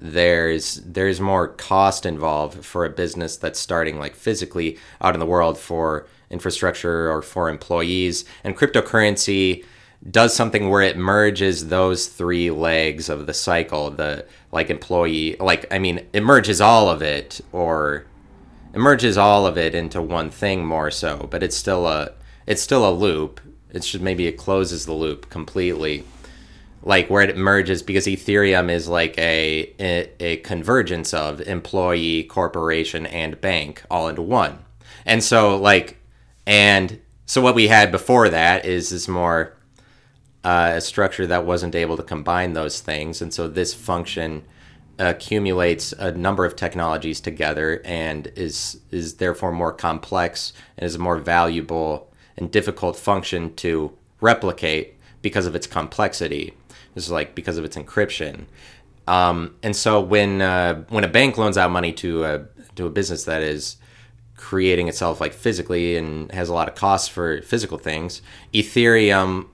[SPEAKER 1] there's there's more cost involved for a business that's starting like physically out in the world for infrastructure or for employees. And cryptocurrency does something where it merges those three legs of the cycle the like employee like i mean it merges all of it or it merges all of it into one thing more so but it's still a it's still a loop it should maybe it closes the loop completely like where it merges because Ethereum is like a, a, a convergence of employee, corporation, and bank all into one. And so like and so what we had before that is this more uh, a structure that wasn't able to combine those things, and so this function accumulates a number of technologies together and is is therefore more complex and is a more valuable and difficult function to replicate because of its complexity this is like because of its encryption. Um, and so when uh, when a bank loans out money to a to a business that is creating itself like physically and has a lot of costs for physical things, Ethereum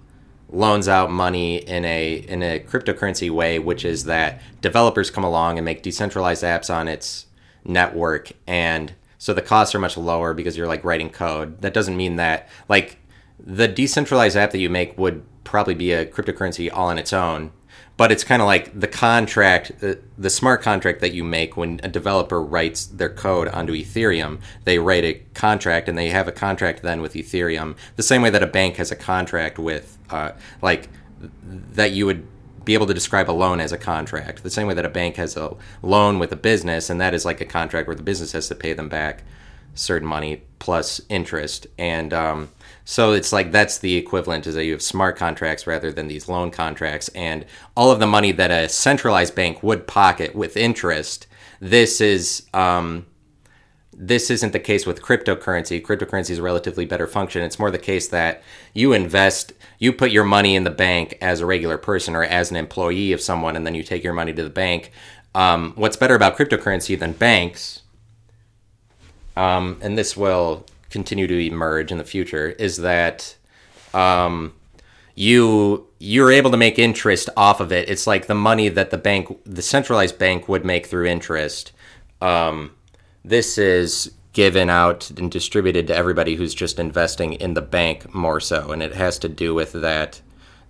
[SPEAKER 1] loans out money in a in a cryptocurrency way, which is that developers come along and make decentralized apps on its network and so the costs are much lower because you're like writing code. That doesn't mean that like the decentralized app that you make would probably be a cryptocurrency all on its own. But it's kind of like the contract, the, the smart contract that you make when a developer writes their code onto Ethereum. They write a contract and they have a contract then with Ethereum, the same way that a bank has a contract with, uh, like, that you would be able to describe a loan as a contract. The same way that a bank has a loan with a business, and that is like a contract where the business has to pay them back certain money plus interest. And um, so it's like that's the equivalent is that you have smart contracts rather than these loan contracts. And all of the money that a centralized bank would pocket with interest, this is. Um, this isn't the case with cryptocurrency. Cryptocurrency is a relatively better function. It's more the case that you invest, you put your money in the bank as a regular person or as an employee of someone, and then you take your money to the bank. Um, what's better about cryptocurrency than banks, um, and this will continue to emerge in the future, is that um, you you're able to make interest off of it. It's like the money that the bank, the centralized bank, would make through interest. Um, this is given out and distributed to everybody who's just investing in the bank more so and it has to do with that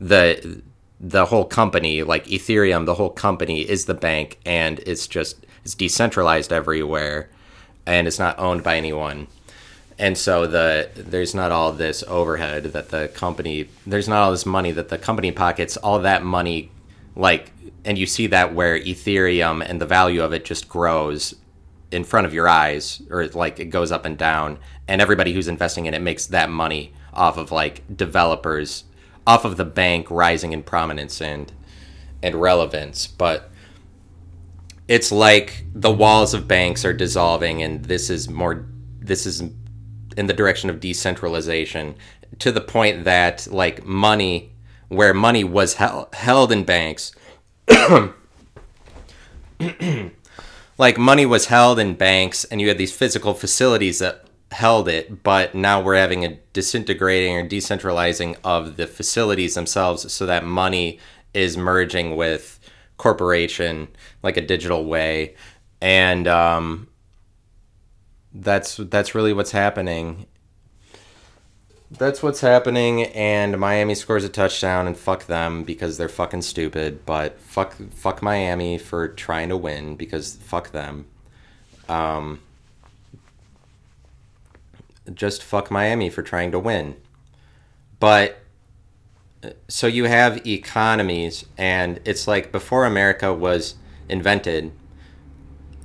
[SPEAKER 1] the the whole company like ethereum the whole company is the bank and it's just it's decentralized everywhere and it's not owned by anyone and so the there's not all this overhead that the company there's not all this money that the company pockets. All that money like and you see that where ethereum and the value of it just grows in front of your eyes or like it goes up and down. And everybody who's investing in it makes that money off of like developers off of the bank rising in prominence and and relevance. But it's like the walls of banks are dissolving and this is more this is in the direction of decentralization to the point that like money where money was held, held in banks like money was held in banks and you had these physical facilities that held it but now we're having a disintegrating or decentralizing of the facilities themselves so that money is merging with corporation like a digital way. And um, that's that's really what's happening that's what's happening, and Miami scores a touchdown, and fuck them because they're fucking stupid. But fuck, fuck Miami for trying to win because fuck them. Um, just fuck Miami for trying to win. But so you have economies, and it's like before America was invented.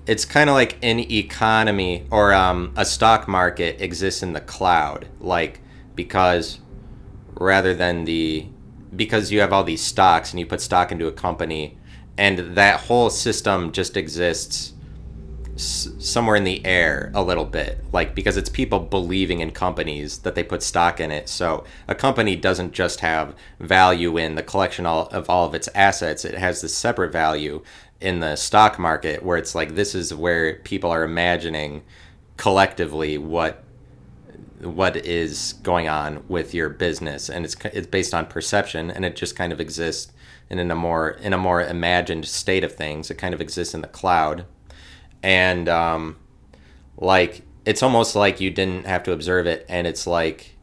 [SPEAKER 1] It's kind of like an economy or um, a stock market exists in the cloud, like because rather than the because you have all these stocks and you put stock into a company and that whole system just exists somewhere in the air a little bit like because it's people believing in companies that they put stock in it. So a company doesn't just have value in the collection of all of its assets. It has this separate value in the stock market where it's like this is where people are imagining collectively what what is going on with your business. And it's it's based on perception and it just kind of exists in, a more in a more imagined state of things. It kind of exists in the cloud. And um, like it's almost like you didn't have to observe it and it's like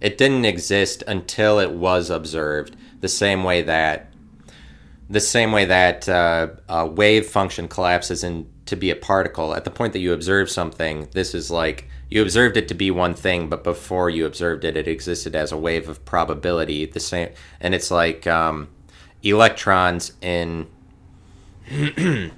[SPEAKER 1] it didn't exist until it was observed the same way that the same way that uh, a wave function collapses into be a particle at the point that you observe something this is like you observed it to be one thing, but before you observed it, it existed as a wave of probability. The same, and it's like um, electrons in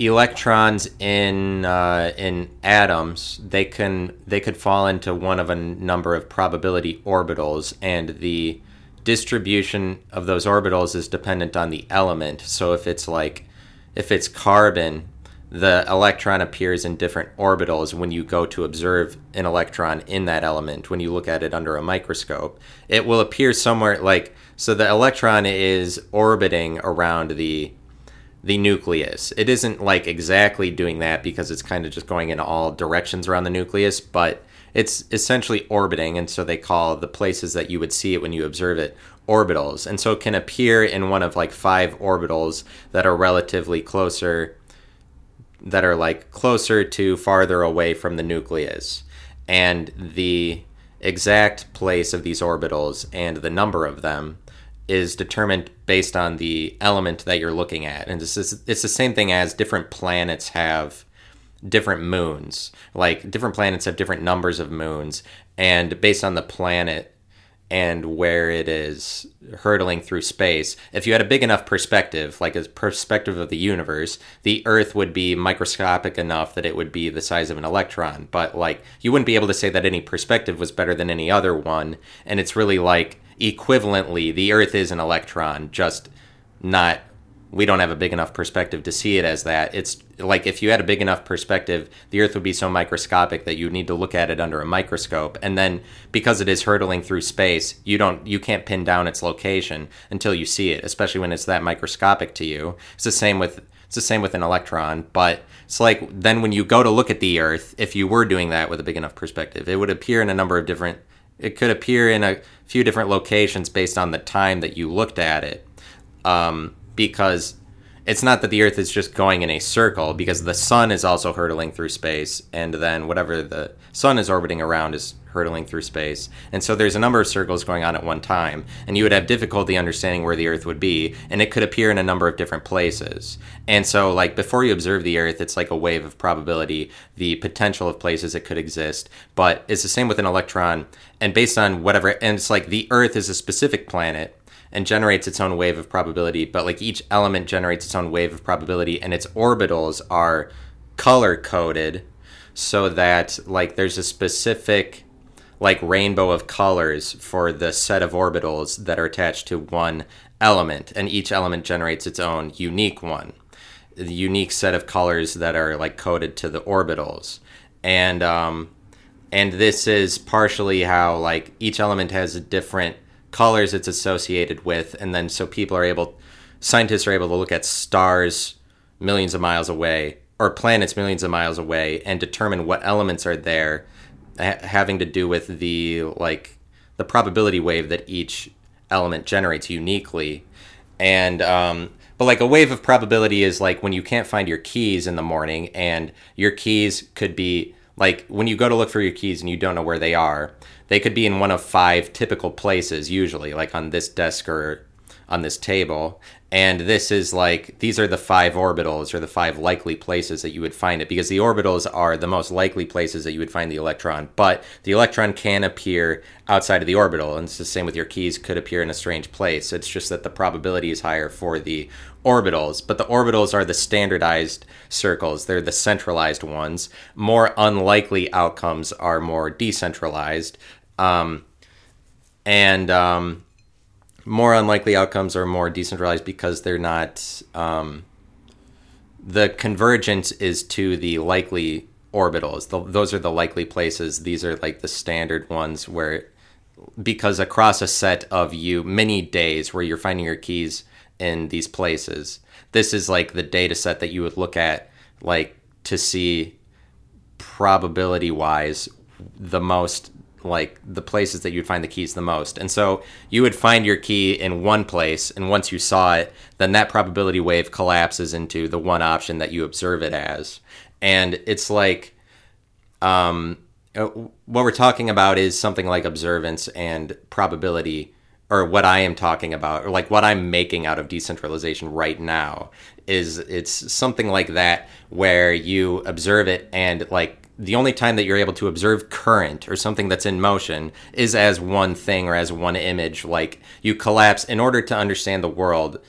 [SPEAKER 1] electrons in uh, in atoms. They can they could fall into one of a number of probability orbitals, and the distribution of those orbitals is dependent on the element. So if it's like if it's carbon, the electron appears in different orbitals when you go to observe an electron in that element when you look at it under a microscope it will appear somewhere like so the electron is orbiting around the the nucleus it isn't like exactly doing that because it's kind of just going in all directions around the nucleus but it's essentially orbiting and so they call the places that you would see it when you observe it orbitals and so it can appear in one of like five orbitals that are relatively closer that are like closer to farther away from the nucleus. And the exact place of these orbitals and the number of them is determined based on the element that you're looking at, and this is it's the same thing as different planets have different moons. Like different planets have different numbers of moons, and based on the planet and where it is hurtling through space, if you had a big enough perspective, like a perspective of the universe, the Earth would be microscopic enough that it would be the size of an electron. But like you wouldn't be able to say that any perspective was better than any other one, and it's really like equivalently, the Earth is an electron, just not we don't have a big enough perspective to see it as that. It's like if you had a big enough perspective, the Earth would be so microscopic that you'd need to look at it under a microscope. And then because it is hurtling through space, you don't you can't pin down its location until you see it, especially when it's that microscopic to you. It's the same with it's the same with an electron, but it's like then when you go to look at the Earth, if you were doing that with a big enough perspective, it would appear in a number of different it could appear in a few different locations based on the time that you looked at it. Um, because it's not that the Earth is just going in a circle, because the sun is also hurtling through space, and then whatever the sun is orbiting around is hurtling through space. And so there's a number of circles going on at one time, and you would have difficulty understanding where the Earth would be, and it could appear in a number of different places. And so, like, before you observe the Earth, it's like a wave of probability, the potential of places it could exist. But it's the same with an electron, and based on whatever, and it's like the Earth is a specific planet and generates its own wave of probability, but like each element generates its own wave of probability, and its orbitals are color coded so that like there's a specific like rainbow of colors for the set of orbitals that are attached to one element, and each element generates its own unique one, the unique set of colors that are like coded to the orbitals, and um, and this is partially how like each element has a different colors it's associated with, and then so people are able, scientists are able to look at stars millions of miles away or planets millions of miles away and determine what elements are there, ha- having to do with the like the probability wave that each element generates uniquely, and um, but like a wave of probability is like when you can't find your keys in the morning and your keys could be like when you go to look for your keys and you don't know where they are they could be in one of five typical places usually like on this desk or on this table. And this is like these are the five orbitals or the five likely places that you would find it because the orbitals are the most likely places that you would find the electron but the electron can appear outside of the orbital and it's the same with your keys could appear in a strange place. It's just that the probability is higher for the orbitals but the orbitals are the standardized circles. They're the centralized ones. More unlikely outcomes are more decentralized um, and um, more unlikely outcomes are more decentralized because they're not. Um, the convergence is to the likely orbitals. The, those are the likely places. These are like the standard ones where, because across a set of you many days where you're finding your keys in these places, this is like the data set that you would look at, like to see probability wise the most like the places that you'd find the keys the most. And so you would find your key in one place, and once you saw it, then that probability wave collapses into the one option that you observe it as. And it's like, um, uh, what we're talking about is something like observance and probability, or what I am talking about, or like what I'm making out of decentralization right now is it's something like that where you observe it and like the only time that you're able to observe current or something that's in motion is as one thing or as one image. Like you collapse, in order to understand the world,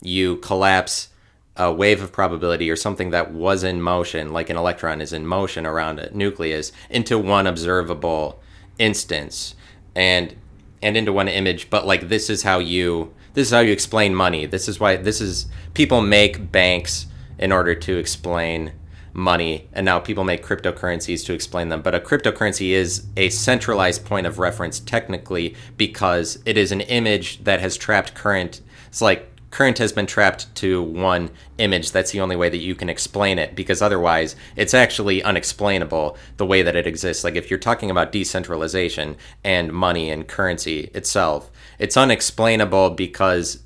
[SPEAKER 1] you collapse a wave of probability or something that was in motion, like an electron is in motion around a nucleus, into one observable instance and and into one image. But like this is how you this is how you explain money. This is why this is people make banks in order to explain money and now people make cryptocurrencies to explain them. But a cryptocurrency is a centralized point of reference technically because it is an image that has trapped current. It's like current has been trapped to one image. That's the only way that you can explain it because otherwise it's actually unexplainable the way that it exists. Like if you're talking about decentralization and money and currency itself it's unexplainable because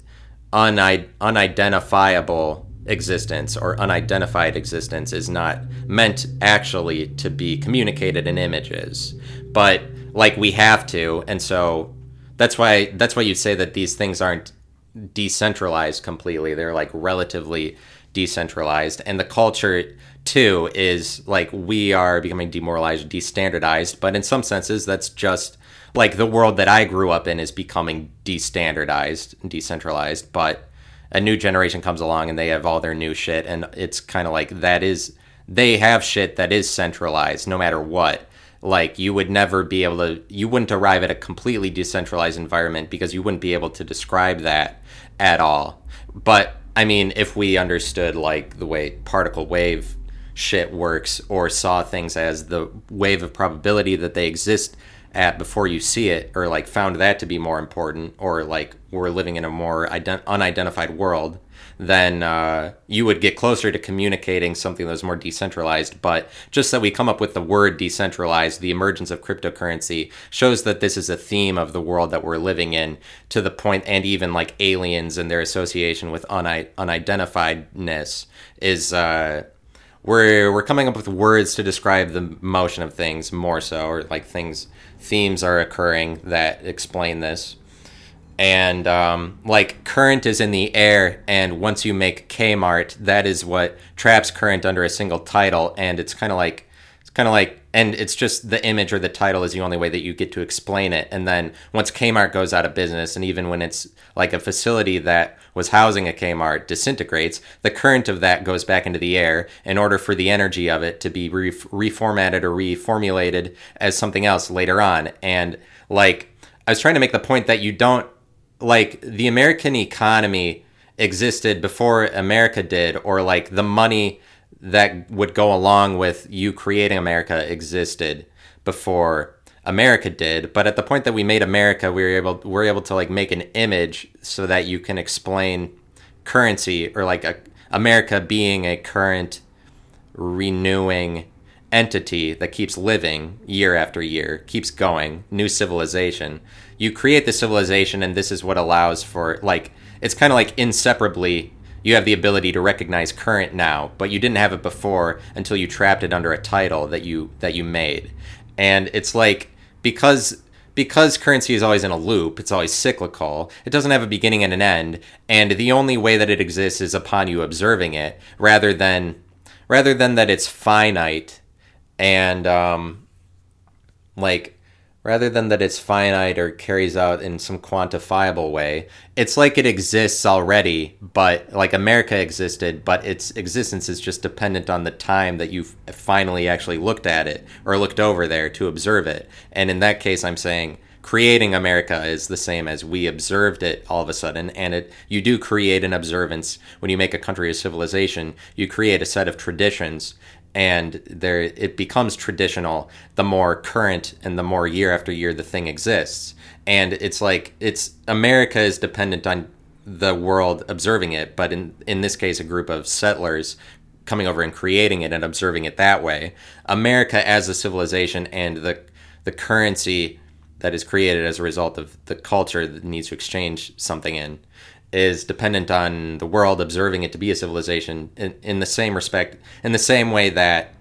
[SPEAKER 1] unid- unidentifiable existence or unidentified existence is not meant actually to be communicated in images but like we have to and so that's why that's why you say that these things aren't decentralized completely. They're like relatively decentralized, and the culture too is like we are becoming demoralized, destandardized. But in some senses, that's just like the world that I grew up in is becoming destandardized and decentralized. But a new generation comes along and they have all their new shit, and it's kind of like that is they have shit that is centralized no matter what. Like you would never be able to you wouldn't arrive at a completely decentralized environment because you wouldn't be able to describe that at all. But i mean if we understood like the way particle wave shit works or saw things as the wave of probability that they exist at before you see it or like found that to be more important or like we're living in a more ident- unidentified world then uh, you would get closer to communicating something that was more decentralized. But just that we come up with the word decentralized, the emergence of cryptocurrency shows that this is a theme of the world that we're living in to the point, and even like aliens and their association with uni- unidentifiedness is. Uh, we're, we're coming up with words to describe the motion of things more so, or like things, themes are occurring that explain this. And um, like current is in the air and once you make kmart that is what traps current under a single title and it's kind of like it's kind of like and it's just the image or the title is the only way that you get to explain it. And then once kmart goes out of business and even when it's like a facility that was housing a kmart disintegrates the current of that goes back into the air in order for the energy of it to be re- reformatted or reformulated as something else later on. And like I was trying to make the point that you don't like the American economy existed before America did, or like the money that would go along with you creating America existed before America did. But at the point that we made America, we were able we were able to like make an image so that you can explain currency or like a, America being a current renewing entity that keeps living year after year, keeps going, new civilization you create the civilization and this is what allows for like it's kind of like inseparably you have the ability to recognize current now but you didn't have it before until you trapped it under a title that you that you made and it's like because because currency is always in a loop it's always cyclical it doesn't have a beginning and an end and the only way that it exists is upon you observing it rather than rather than that it's finite and um like rather than that it's finite or carries out in some quantifiable way. It's like it exists already, but like America existed, but its existence is just dependent on the time that you've finally actually looked at it or looked over there to observe it. And in that case, I'm saying creating America is the same as we observed it all of a sudden. And it you do create an observance when you make a country a civilization. You create a set of traditions and there it becomes traditional the more current and the more year after year the thing exists. And it's like it's america is dependent on the world observing it but in in this case a group of settlers coming over and creating it and observing it that way. America as a civilization and the the currency that is created as a result of the culture that needs to exchange something in is dependent on the world observing it to be a civilization in, in the same respect, in the same way that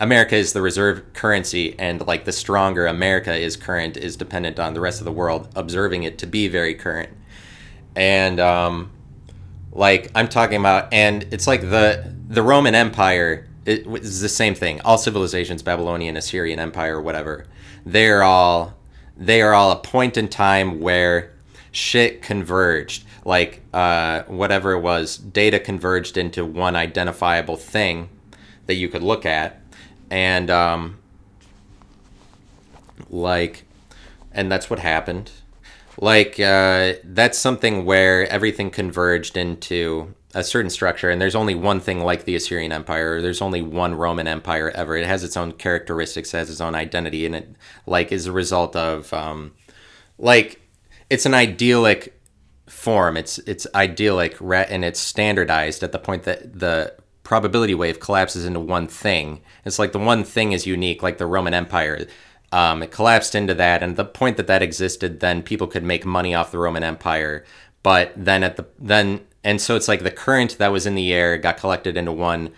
[SPEAKER 1] America is the reserve currency and like the stronger America is current is dependent on the rest of the world observing it to be very current. And um like I'm talking about and it's like the the Roman Empire it is the same thing. All civilizations, Babylonian, Assyrian Empire, whatever, they're all they are all a point in time where shit converged like uh, whatever it was, data converged into one identifiable thing that you could look at, and um, like, and that's what happened. Like uh, that's something where everything converged into a certain structure, and there's only one thing like the Assyrian Empire. There's only one Roman Empire ever. It has its own characteristics, has its own identity, and it like is a result of um, like it's an idyllic form. It's it's idyllic and it's standardized at the point that the probability wave collapses into one thing. It's like the one thing is unique, like the Roman Empire. Um, it collapsed into that, and the point that that existed, then people could make money off the Roman Empire. But then at the then and so it's like the current that was in the air got collected into one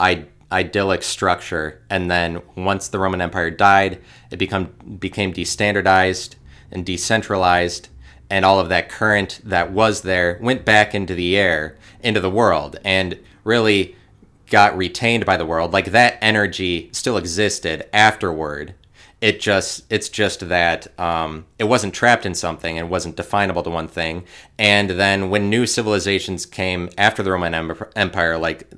[SPEAKER 1] I, idyllic structure, and then once the Roman Empire died, it become became destandardized and decentralized and all of that current that was there went back into the air, into the world, and really got retained by the world. Like that energy still existed afterward. It just it's just that um, it wasn't trapped in something and wasn't definable to one thing. And then when new civilizations came after the Roman Empire, like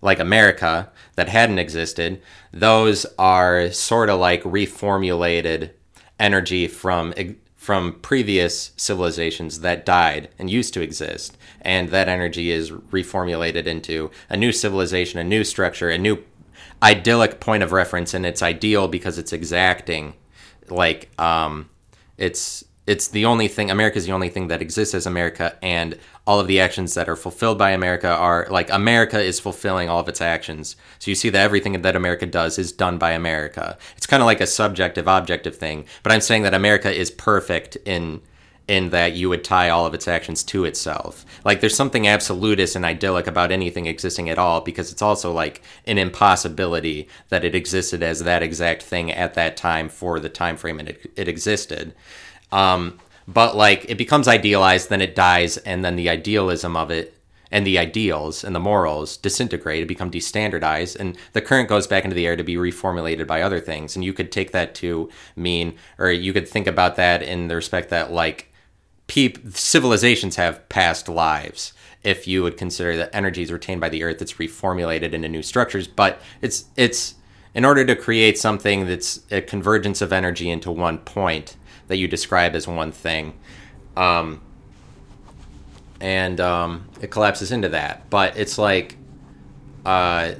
[SPEAKER 1] like America that hadn't existed, those are sort of like reformulated energy from from previous civilizations that died and used to exist. And that energy is reformulated into a new civilization, a new structure, a new idyllic point of reference. And it's ideal because it's exacting. Like, um, it's it's the only thing america is the only thing that exists as america and all of the actions that are fulfilled by america are like america is fulfilling all of its actions so you see that everything that america does is done by america it's kind of like a subjective objective thing but i'm saying that america is perfect in in that you would tie all of its actions to itself. Like there's something absolutist and idyllic about anything existing at all because it's also like an impossibility that it existed as that exact thing at that time for the time frame it, it existed. Um, but like it becomes idealized, then it dies, and then the idealism of it and the ideals and the morals disintegrate. And become destandardized and the current goes back into the air to be reformulated by other things. And you could take that to mean or you could think about that in the respect that like peop- civilizations have past lives if you would consider that energy is retained by the earth it's reformulated into new structures. But it's it's in order to create something that's a convergence of energy into one point that you describe as one thing. Um, and um, it collapses into that. But it's like, uh,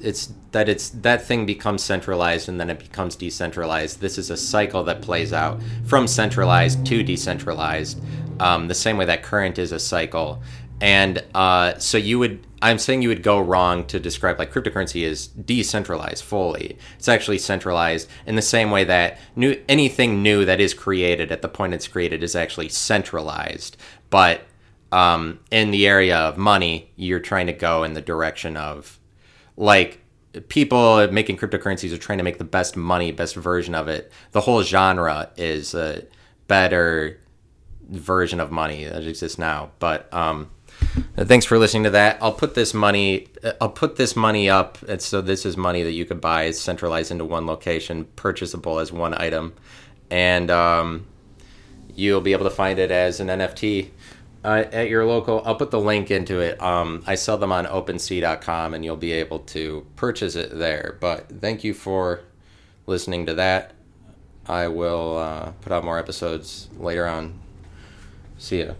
[SPEAKER 1] it's that it's that thing becomes centralized and then it becomes decentralized. This is a cycle that plays out from centralized to decentralized, um, the same way that current is a cycle. And uh, so you would I'm saying you would go wrong to describe like cryptocurrency is decentralized fully. It's actually centralized in the same way that new anything new that is created at the point it's created is actually centralized. But um, in the area of money, you're trying to go in the direction of like people making cryptocurrencies are trying to make the best money, best version of it. The whole genre is a better version of money that exists now. But um, thanks for listening to that. I'll put this money. Uh, I'll put this money up. And so this is money that you could buy. Centralized into one location, purchasable as one item, and um, you'll be able to find it as an NFT uh, at your local. I'll put the link into it. Um, I sell them on OpenSea.com, and you'll be able to purchase it there. But thank you for listening to that. I will uh, put out more episodes later on. See ya.